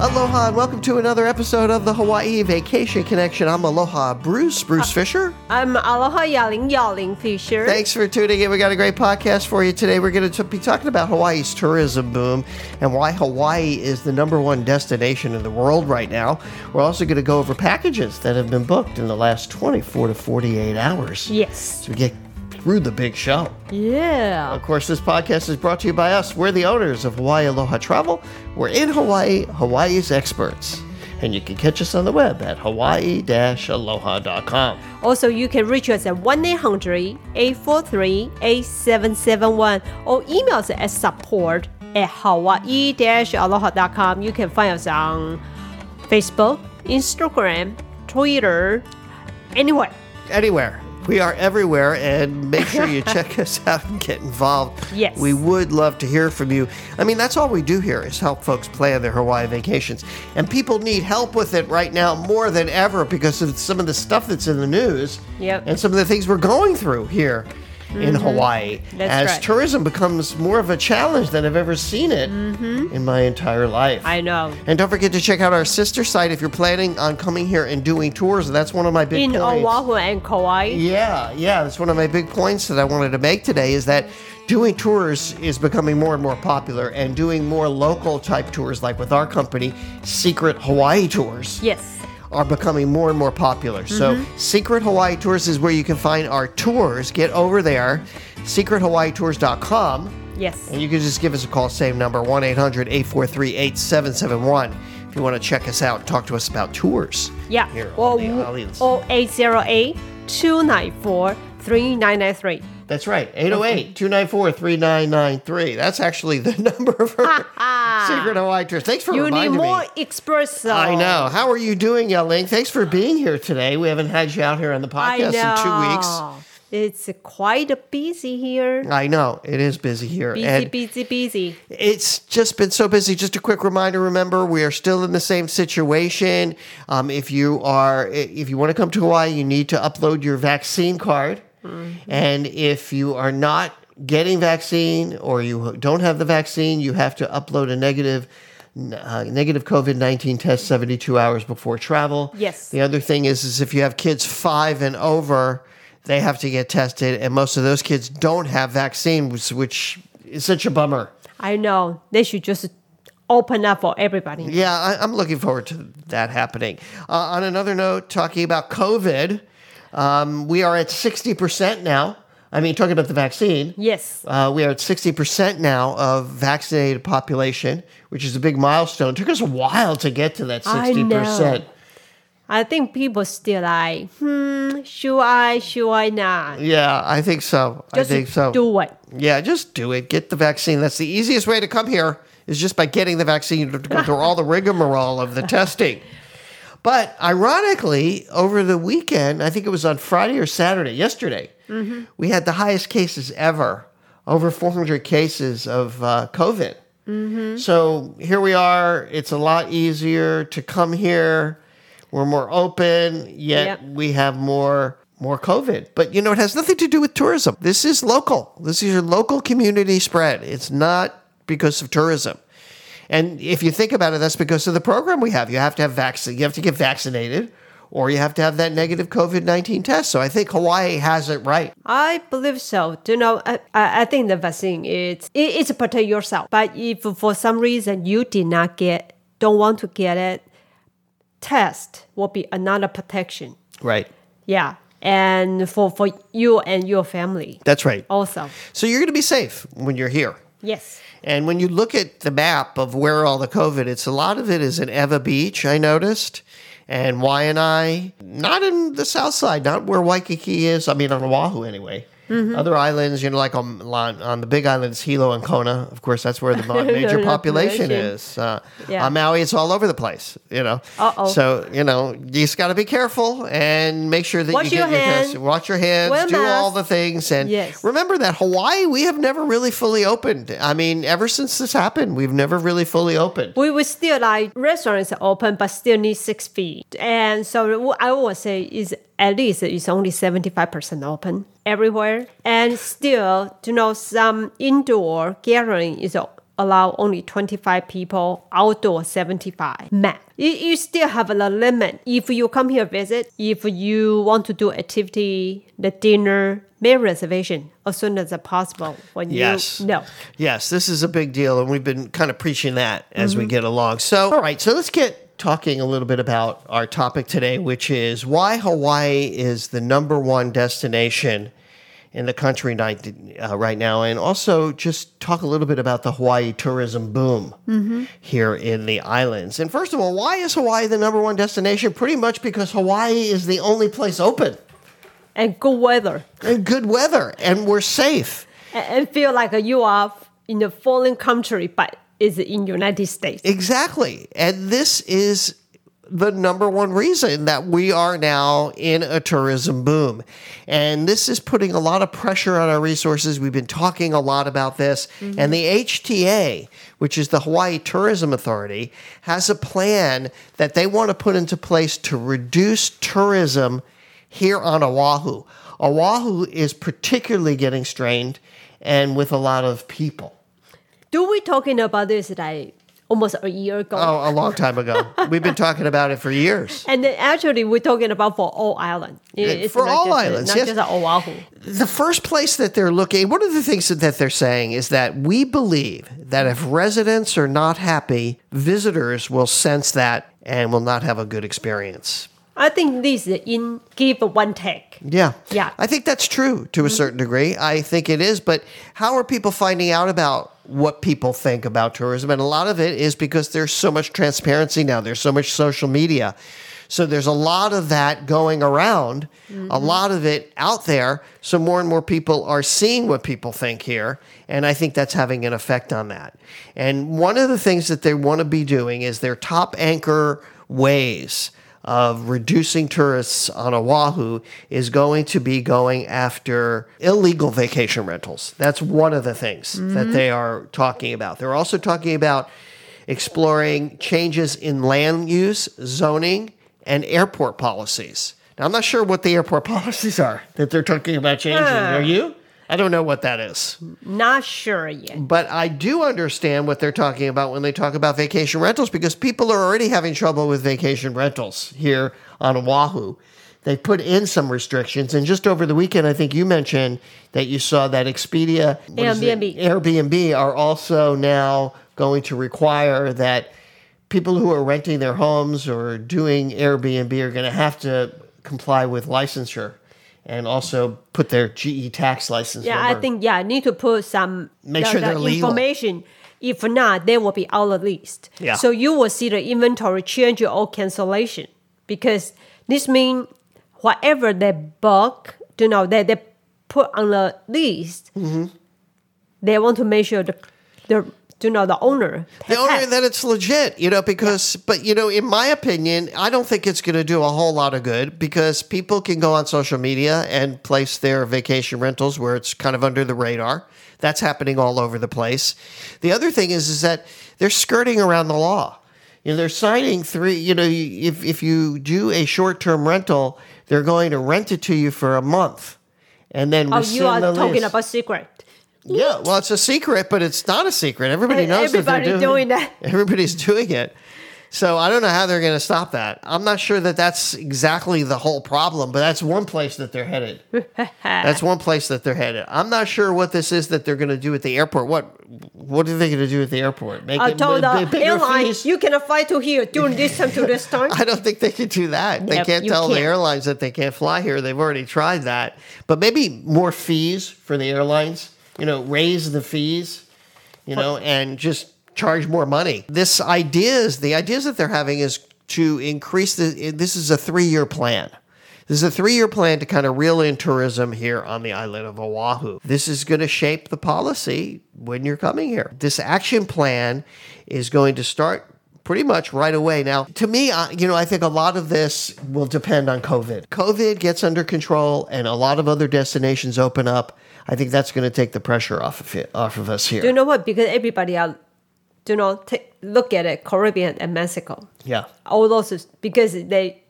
Aloha and welcome to another episode of the Hawaii Vacation Connection. I'm Aloha Bruce, Bruce uh, Fisher. I'm Aloha Yaling Yaling Fisher. Thanks for tuning in. We got a great podcast for you today. We're going to be talking about Hawaii's tourism boom and why Hawaii is the number one destination in the world right now. We're also going to go over packages that have been booked in the last 24 to 48 hours. Yes. So we get through the big show. Yeah. Of course, this podcast is brought to you by us. We're the owners of Hawaii Aloha Travel. We're in Hawaii, Hawaii's experts. And you can catch us on the web at hawaii-aloha.com. Also, you can reach us at 1 800 843 8771 or email us at support at hawaii aloha.com. You can find us on Facebook, Instagram, Twitter, anywhere. Anywhere. We are everywhere, and make sure you check us out and get involved. Yes. We would love to hear from you. I mean, that's all we do here is help folks plan their Hawaii vacations. And people need help with it right now more than ever because of some of the stuff that's in the news Yep. and some of the things we're going through here in Hawaii Mm-hmm. That's as right. tourism becomes more of a challenge than I've ever seen it in my entire life. Mm-hmm. I know. and don't forget to check out our sister site if you're planning on coming here and doing tours. That's one of my big points. In points. Oahu and Kauai. Yeah, yeah, that's one of my big points that I wanted to make today is that doing tours is becoming more and more popular and doing more local type tours like with our company, Secret Hawaii Tours Yes. Are becoming more and more popular. So, mm-hmm. Secret Hawaii Tours is where you can find our tours. Get over there, secretHawaiiTours.com, Yes. and you can just give us a call, same number, 1 800 843 8771, if you want to check us out talk to us about tours. Yeah. Here Or, on the Islands. or 808 294 3993. That's right. 808 294 3993. That's actually the number of our Secret Hawaii Tours. Thanks for You need more me. espresso. I know. How are you doing, Yaling? Thanks for being here today. We haven't had you out here on the podcast in two weeks. It's quite busy here. I know. It is busy here. Busy, and busy, busy. it's just been so busy. Just a quick reminder remember, we are still in the same situation. Um, if you are, if you want to come to Hawaii, you need to upload your vaccine card. And if you are not getting vaccine or you don't have the vaccine, you have to upload a negative. Uh, negative COVID nineteen test seventy two hours before travel. Yes. The other thing is, is if you have kids five and over, they have to get tested, and most of those kids don't have vaccines, which is such a bummer. I know. They should just open up for everybody. Yeah, I, I'm looking forward to that happening. Uh, on another note, talking about COVID, um, we are at 60% now. I mean, talking about the vaccine, Yes. uh, we are at 60% now of vaccinated population, which is a big milestone. It took us a while to get to that 60%. I know. I think people still like, hmm, should I, should I not? Yeah, I think so. Just I think so. do it. Yeah, just do it. Get the vaccine. That's the easiest way to come here is just by getting the vaccine. You don't have to go through all the rigmarole of the testing. But ironically, over the weekend, I think it was on Friday or Saturday, yesterday, we had the highest cases ever, over 400 cases of uh, COVID. So here we are. It's a lot easier to come here. We're more open, yet Yep. we have more more COVID. But you know, it has nothing to do with tourism. This is local. This is your local community spread. It's not because of tourism. And if you think about it, that's because of the program we have. You have to have vaccine. You have to get vaccinated, or you have to have that negative COVID nineteen test. So I think Hawaii has it right. I believe so. Do you know? I, I think the vaccine is it, it's protect yourself. But if for some reason you did not get, don't want to get it, test will be another protection. Right. Yeah, and for for you and your family That's right. also. So you're going to be safe when you're here. Yes. And when you look at the map of where all the COVID, it's a lot of it is in Ewa Beach, I noticed, and Waianae, not in the south side, not where Waikiki is. I mean, on Oahu anyway. Other islands, you know, like on, on the big islands, Hilo and Kona. Of course, that's where the major population is. Uh, Yeah. On Maui, it's all over the place. You know. Uh-oh. So you know, you just got to be careful and make sure that Wash you get your hand. test. Wash your hands. Wear do all the things. And Yes. remember that Hawaii, we have never really fully opened. I mean, ever since this happened, we've never really fully opened. We will still like restaurants are open, but still need six feet. And so what I would say is at least it's only seventy five percent open everywhere, and still, you know, some indoor gathering is allow only 25 people, outdoor 75 max. You, you still have a limit. If you come here visit, if you want to do activity, the dinner, make reservation as soon as possible. When Yes. you no. Yes, this is a big deal, and we've been kind of preaching that as we mm-hmm. get along. So, all right, so let's get talking a little bit about our topic today, which is why Hawaii is the number one destination in the country uh, right now, and also just talk a little bit about the Hawaii tourism boom here in the islands. And first of all, why is Hawaii the number one destination? Pretty much because Hawaii is the only place open And good weather. and good weather, and we're safe. And, and feel like you are in a foreign country, but is in the United States. Exactly. And this is the number one reason that we are now in a tourism boom. And this is putting a lot of pressure on our resources. We've been talking a lot about this. Mm-hmm. And the HTA, which is the Hawaii Tourism Authority, has a plan that they want to put into place to reduce tourism here on Oahu. Oahu is particularly getting strained and with a lot of people. Do we talking about this like almost a year ago? Oh, a long time ago. We've been talking about it for years. And then actually, we're talking about for all islands. It's for all just, islands, not yes. just Oahu. The first place that they're looking, one of the things that they're saying is that we believe that if residents are not happy, visitors will sense that and will not have a good experience. I think this is in give one take. Yeah. Yeah. I think that's true to a mm-hmm. certain degree. I think it is. But how are people finding out about what people think about tourism? And a lot of it is because there's so much transparency now, there's so much social media. So there's a lot of that going around, a mm-hmm. lot of it out there. So more and more people are seeing what people think here. And I think that's having an effect on that. And one of the things that they want to be doing is their top anchor ways of reducing tourists on Oahu is going to be going after illegal vacation rentals. That's one of the things that they mm-hmm. are talking about. They're also talking about exploring changes in land use, zoning, and airport policies. Now, I'm not sure what the airport policies are that they're talking about changing. Are you? I don't know what that is. Not sure yet. But I do understand what they're talking about when they talk about vacation rentals because people are already having trouble with vacation rentals here on Oahu. They put in some restrictions, and just over the weekend, I think you mentioned that you saw that Expedia, what is it? Airbnb. Airbnb are also now going to require that people who are renting their homes or doing Airbnb are going to have to comply with licensure and also put their GE tax license Yeah, number. I think yeah, need to put some Make the, sure they're legal. information. If not, they will be out of list. Yeah. So you will see the inventory change or cancellation because this means whatever they book, you know, they they put on the list. Mm-hmm. They want to make sure the the you know the owner the owner has- that it's legit, you know, because, but, you know, in my opinion, I don't think it's going to do a whole lot of good because people can go on social media and place their vacation rentals where it's kind of under the radar. That's happening all over the place. The other thing is, is that they're skirting around the law. You know, they're signing three, you know, if, if you do a short term rental, they're going to rent it to you for a month and then Oh, you are the talking lease. about secret. Yeah, well, it's a secret, but it's not a secret. Everybody knows they're doing, doing that. Everybody's doing it. So I don't know how they're going to stop that. I'm not sure that that's exactly the whole problem, but that's one place that they're headed. that's one place that they're headed. I'm not sure what this is that they're going to do at the airport. What What are they going to do at the airport? Make I it told b- the bigger airline fees? you cannot fly to here during this time to this time. I don't think they can do that. They can't tell the can't. airlines that they can't fly here. They've already tried that. But maybe more fees for the airlines, you know, raise the fees, you know, and just charge more money. This ideas, the ideas that they're having is to increase the this is a 3-year plan. This is a three year plan to kind of reel in tourism here on the island of Oahu. This is going to shape the policy when you're coming here. This action plan is going to start pretty much right away. Now, to me, I, you know, I think a lot of this will depend on COVID. COVID gets under control and a lot of other destinations open up. I think that's going to take the pressure off of it, off of us here. Do you know what? Because everybody are, you know, take, look at it, Caribbean and Mexico. Yeah. All those because they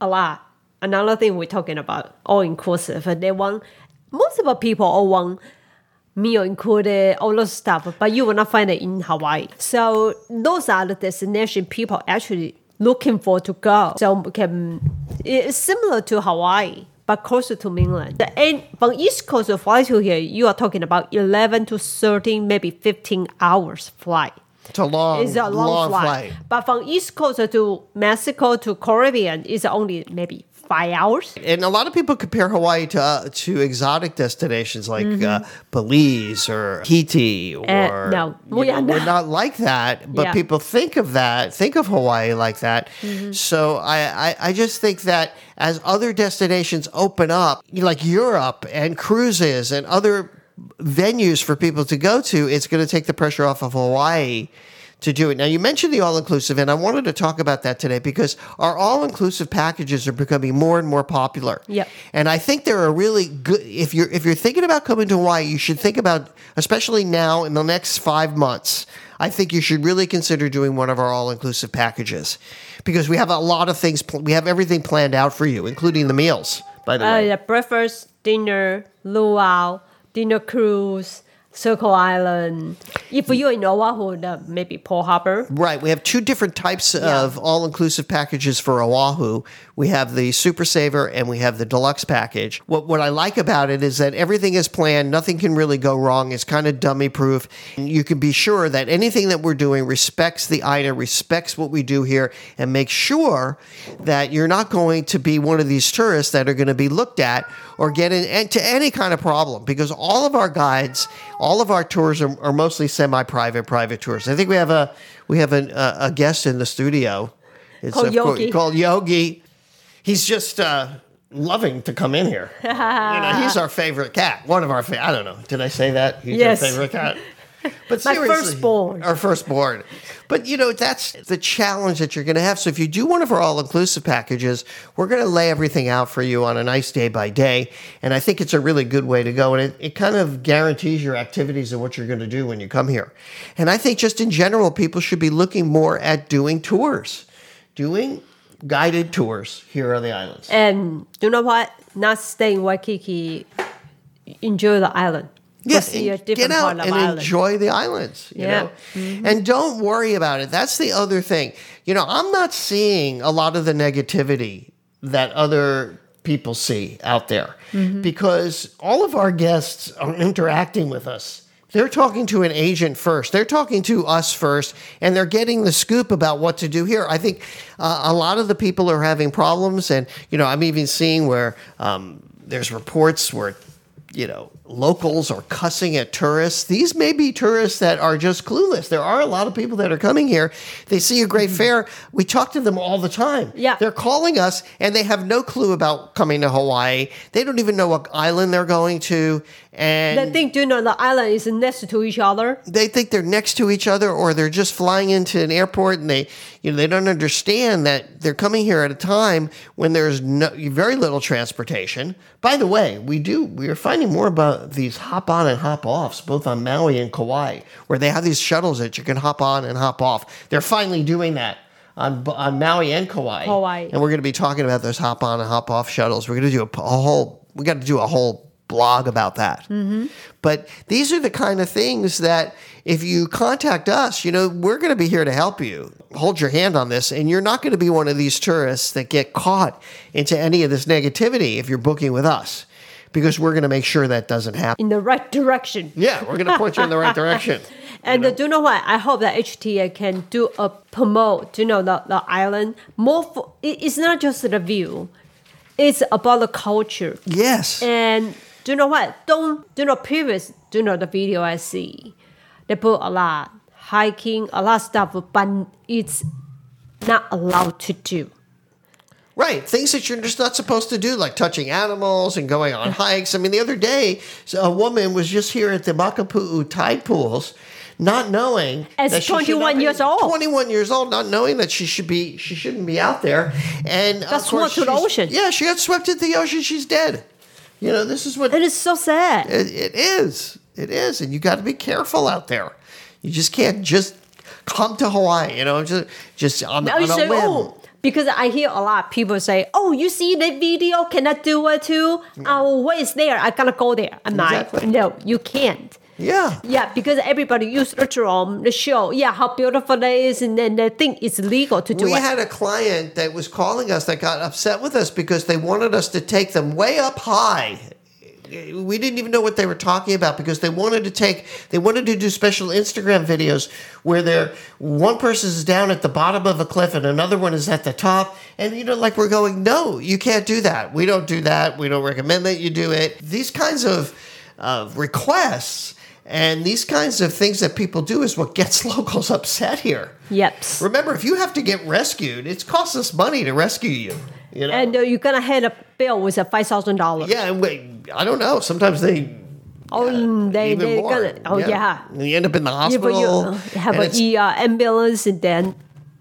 a lot. Another thing we're talking about, all inclusive. They want most of the people all want meal included, all those stuff, but you will not find it in Hawaii. So those are the destination people actually looking for to go. So can it's similar to Hawaii. But closer to mainland. And from East Coast fly to here, you are talking about 11 to 13, maybe 15 hours flight. It's a long, It's a long, flight. But from East Coast to Mexico to Caribbean is only maybe five hours. And a lot of people compare Hawaii to uh, to exotic destinations like uh, Belize or Haiti or Mm-hmm. Uh, no, you we know, are we're not. not like that. But Yeah. people think of that, think of Hawaii like that. Mm-hmm. So I, I I just think that as other destinations open up, like Europe and cruises and other venues for people to go to, it's going to take the pressure off of Hawaii to do it. Now, you mentioned the all inclusive, and I wanted to talk about that today because our all inclusive packages are becoming more and more popular. Yep. And I think they're a really good. If you're if you're thinking about coming to Hawaii, you should think about, especially now in the next five months. I think you should really consider doing one of our all inclusive packages because we have a lot of things. We have everything planned out for you, including the meals. By the Uh, way, yeah, breakfast, dinner, luau, dinner cruise, Circle Island. If you're in Oahu, maybe Pearl Harbor. Right. We have two different types of all inclusive packages for Oahu. We have the Super Saver and we have the Deluxe package. What, what I like about it is that everything is planned. Nothing can really go wrong. It's kind of dummy proof. You can be sure that anything that we're doing respects the aina, respects what we do here, and make sure that you're not going to be one of these tourists that are going to be looked at or get into any kind of problem because all of our guides, all of our tours are, are mostly semi-private, private tours. I think we have a we have a, a, a guest in the studio. It's Called Yogi. called Yogi. He's just uh, loving to come in here. you know, he's our favorite cat. One of our fa- I don't know. Did I say that? He's Yes. our favorite cat. But My seriously, firstborn. Our firstborn. But you know, that's the challenge that you're going to have. So if you do one of our all-inclusive packages, we're going to lay everything out for you on a nice day by day, and I think it's a really good way to go. And it, it kind of guarantees your activities and what you're going to do when you come here. And I think just in general, people should be looking more at doing tours, doing guided tours here on the islands. And you know what? Not stay in Waikiki. Enjoy the island. Yeah, see different get out and island. enjoy the islands. You Yeah. Mm-hmm. know, and don't worry about it. That's the other thing. You know, I'm not seeing a lot of the negativity that other people see out there Mm-hmm. because all of our guests are interacting with us. They're talking to an agent first. They're talking to us first, and they're getting the scoop about what to do here. I think uh, a lot of the people are having problems, and you know, I'm even seeing where um, there's reports where you know, locals are cussing at tourists. These may be tourists that are just clueless. There are a lot of people that are coming here. They see a great fare. We talk to them all the time. Mm-hmm. Yeah. They're calling us and they have no clue about coming to Hawaii. They don't even know what island they're going to. And They think, you know, the island is next to each other. they think they're next to each other or they're just flying into an airport and they you know they don't understand that they're coming here at a time when there's no very little transportation by the way we do we are finding more about these hop on and hop offs both on maui and kauai where they have these shuttles that you can hop on and hop off they're finally doing that on, on Maui and Kauai. Kauai. And we're going to be talking about those hop on and hop off shuttles. We're going to do a, a whole, we got to do a whole blog about that. Mm-hmm. But these are the kind of things that if you contact us, you know, we're going to be here to help you. Hold your hand on this, and you're not going to be one of these tourists that get caught into any of this negativity if you're booking with us, because we're going to make sure that doesn't happen. in the right direction. Yeah, we're going to point you in the right direction. And uh, do you know what? I hope that HTA can do a promote, you know, the, the island more. For, it's not just the view; it's about the culture. Yes. And do you know what? Don't do you know previous? Do you know the video I see? They put a lot hiking, a lot of stuff, but it's not allowed to do. Right, things that you're just not supposed to do, like touching animals and going on hikes. I mean, the other day, a woman was just here at the Makapu'u tide pools, not knowing As that 21 be- years old. 21 years old, not knowing that she should be, she shouldn't be out there, and of Got swept to the ocean. Yeah, she got swept into the ocean. She's dead. You know, this is what It is so sad. it, it is. It is, and you got to be careful out there. You just can't just come to Hawaii. You know, just just on, Now on a whim. oh, because I hear a lot of people say, oh, you see the video, can I do it too? Oh, what is there? I gotta go there. I'm Exactly. like, no, you can't. Yeah. Yeah, because everybody use the drum, the show, yeah, how beautiful it is, and then they think it's legal to do We it. We had a client that was calling us that got upset with us because they wanted us to take them way up high. We didn't even know what they were talking about because they wanted to take they wanted to do special Instagram videos where they're one person is down at the bottom of a cliff and another one is at the top and you know like we're going no you can't do that we don't do that we don't recommend that you do it these kinds of uh, requests and these kinds of things that people do is what gets locals upset here. Yep. Remember, if you have to get rescued, it's costs us money to rescue you. You know? And uh, you're gonna hit a bill with a five thousand dollars. yeah, and I don't know. Sometimes they Oh, they even they more. gonna. Oh yeah. And you end up in the Yeah, but hospital. you have an ER ambulance, and then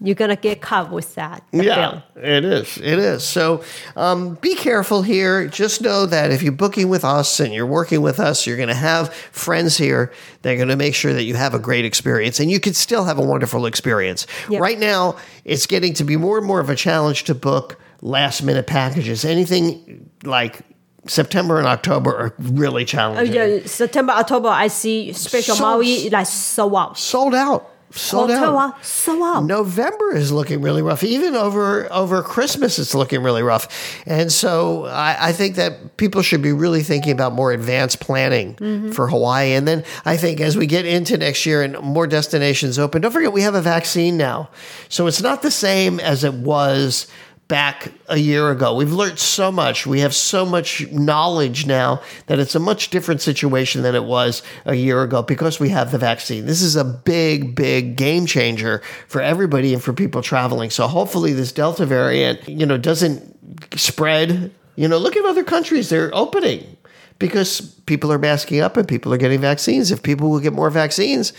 you're gonna get caught with that. Yeah, bill. it is. It is. So um, be careful here. Just know that if you're booking with us and you're working with us, you're going to have friends here that are going to make sure that you have a great experience and you can still have a wonderful experience. Yep. Right now, it's getting to be more and more of a challenge to book last minute packages. Anything like September and October are really Oh, challenging. yeah, September, October, I see special Maui like sold out. Sold out. Sold out. sold out. November is looking really rough. Even over over Christmas, it's looking really rough. And so I, I think that people should be really thinking about more advanced planning Mm-hmm. for Hawaii. And then I think as we get into next year and more destinations open, don't forget we have a vaccine now. So it's not the same as it was back a year ago. We've learned so much. We have so much knowledge now that it's a much different situation than it was a year ago because we have the vaccine. This is a big, big game changer for everybody and for people traveling. So hopefully this Delta variant, you know, doesn't spread. You know, look at other countries, they're opening because people are masking up and people are getting vaccines. If people will get more vaccines,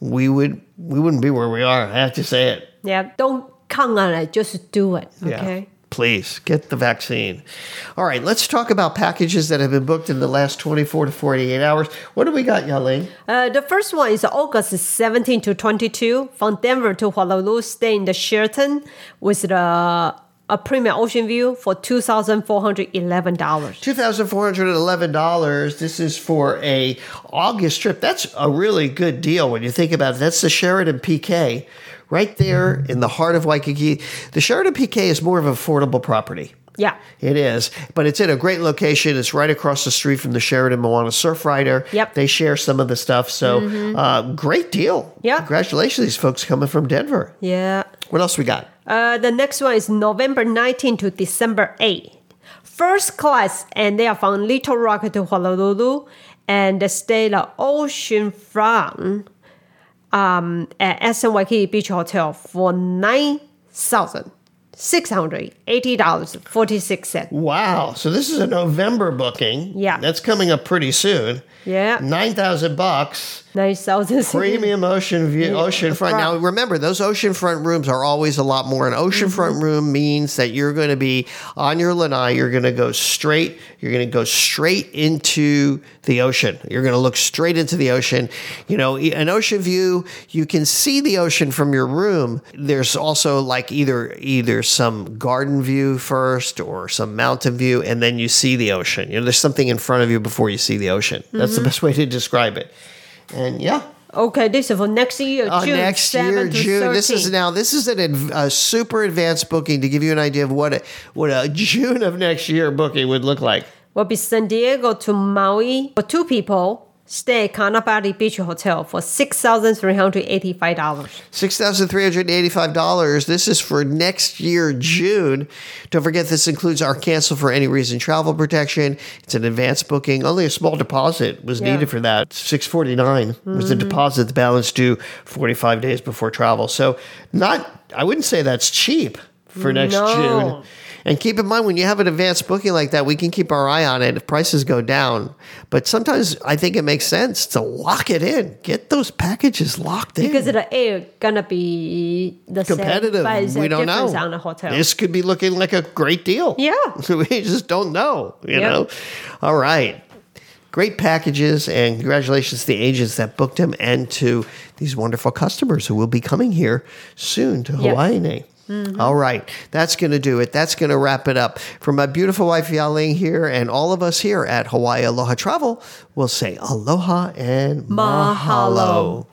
we would we wouldn't be where we are. I have to say it. Yeah, don't count on it. Just do it. Okay. Please get the vaccine. All right, let's talk about packages that have been booked in the last 24 to 48 hours. What do we got, Yaling? Uh, the first one is August 17 to 22 from Denver to Honolulu. Stay in the Sheraton with the a premium ocean view for two thousand four hundred eleven dollars. $2,411. This is for a August trip. That's a really good deal when you think about it. That's the Sheraton PK right there in the heart of Waikiki. The Sheraton PK is more of an affordable property. Yeah. It is, but it's in a great location. It's right across the street from the Sheraton Moana Surf Rider. Yep. They share some of the stuff. So, uh, great deal. Yeah. Congratulations, these folks coming from Denver. Yeah. What else we got? Uh, the next one is November 19 to December 8. First class, and they are from Little Rock to Honolulu, and stay the ocean front um, at Waikiki Beach Hotel for nine thousand six hundred eighty dollars forty six cents. Wow. So this is a November booking. Yeah. That's coming up pretty soon. Yeah, 9,000 bucks. Nine thousand. Premium ocean view, ocean front. Now remember, those oceanfront rooms are always a lot more. An oceanfront Mm-hmm. room means that you're going to be on your lanai. You're going to go straight. You're going to go straight into the ocean. You're going to look straight into the ocean. You know, an ocean view. You can see the ocean from your room. There's also like either either some garden view first or some mountain view, and then you see the ocean. You know, there's something in front of you before you see the ocean. That's Mm-hmm. the best way to describe it. And yeah, Okay, this is for next year, uh, June next 7 year, June. This is now. This is an a super advanced booking to give you an idea of what a, what a June of next year booking would look like. will be San Diego to Maui for two people. Stay at Kaanapali Beach Hotel for six thousand three hundred eighty-five dollars. Six thousand three hundred eighty-five dollars. This is for next year, June. Don't forget, this includes our cancel for any reason travel protection. It's an advanced booking. Only a small deposit was Yeah. needed for that. Six forty-nine was the mm-hmm. deposit. The balance due forty-five days before travel. So, not. I wouldn't say that's cheap for next No. June. And keep in mind, when you have an advanced booking like that, we can keep our eye on it if prices go down. But sometimes I think it makes sense to lock it in, get those packages locked in. Because the uh, air gonna be the competitive. same, it's a we don't know. on the hotel. This could be looking like a great deal. Yeah. we just don't know. You Yep. know. All right. Great packages, and congratulations to the agents that booked them, and to these wonderful customers who will be coming here soon to Yes. Hawaii. All right. That's going to do it. That's going to wrap it up. For my beautiful wife, Yaling, here, and all of us here at Hawaii Aloha Travel, we'll say aloha and mahalo. Mahalo.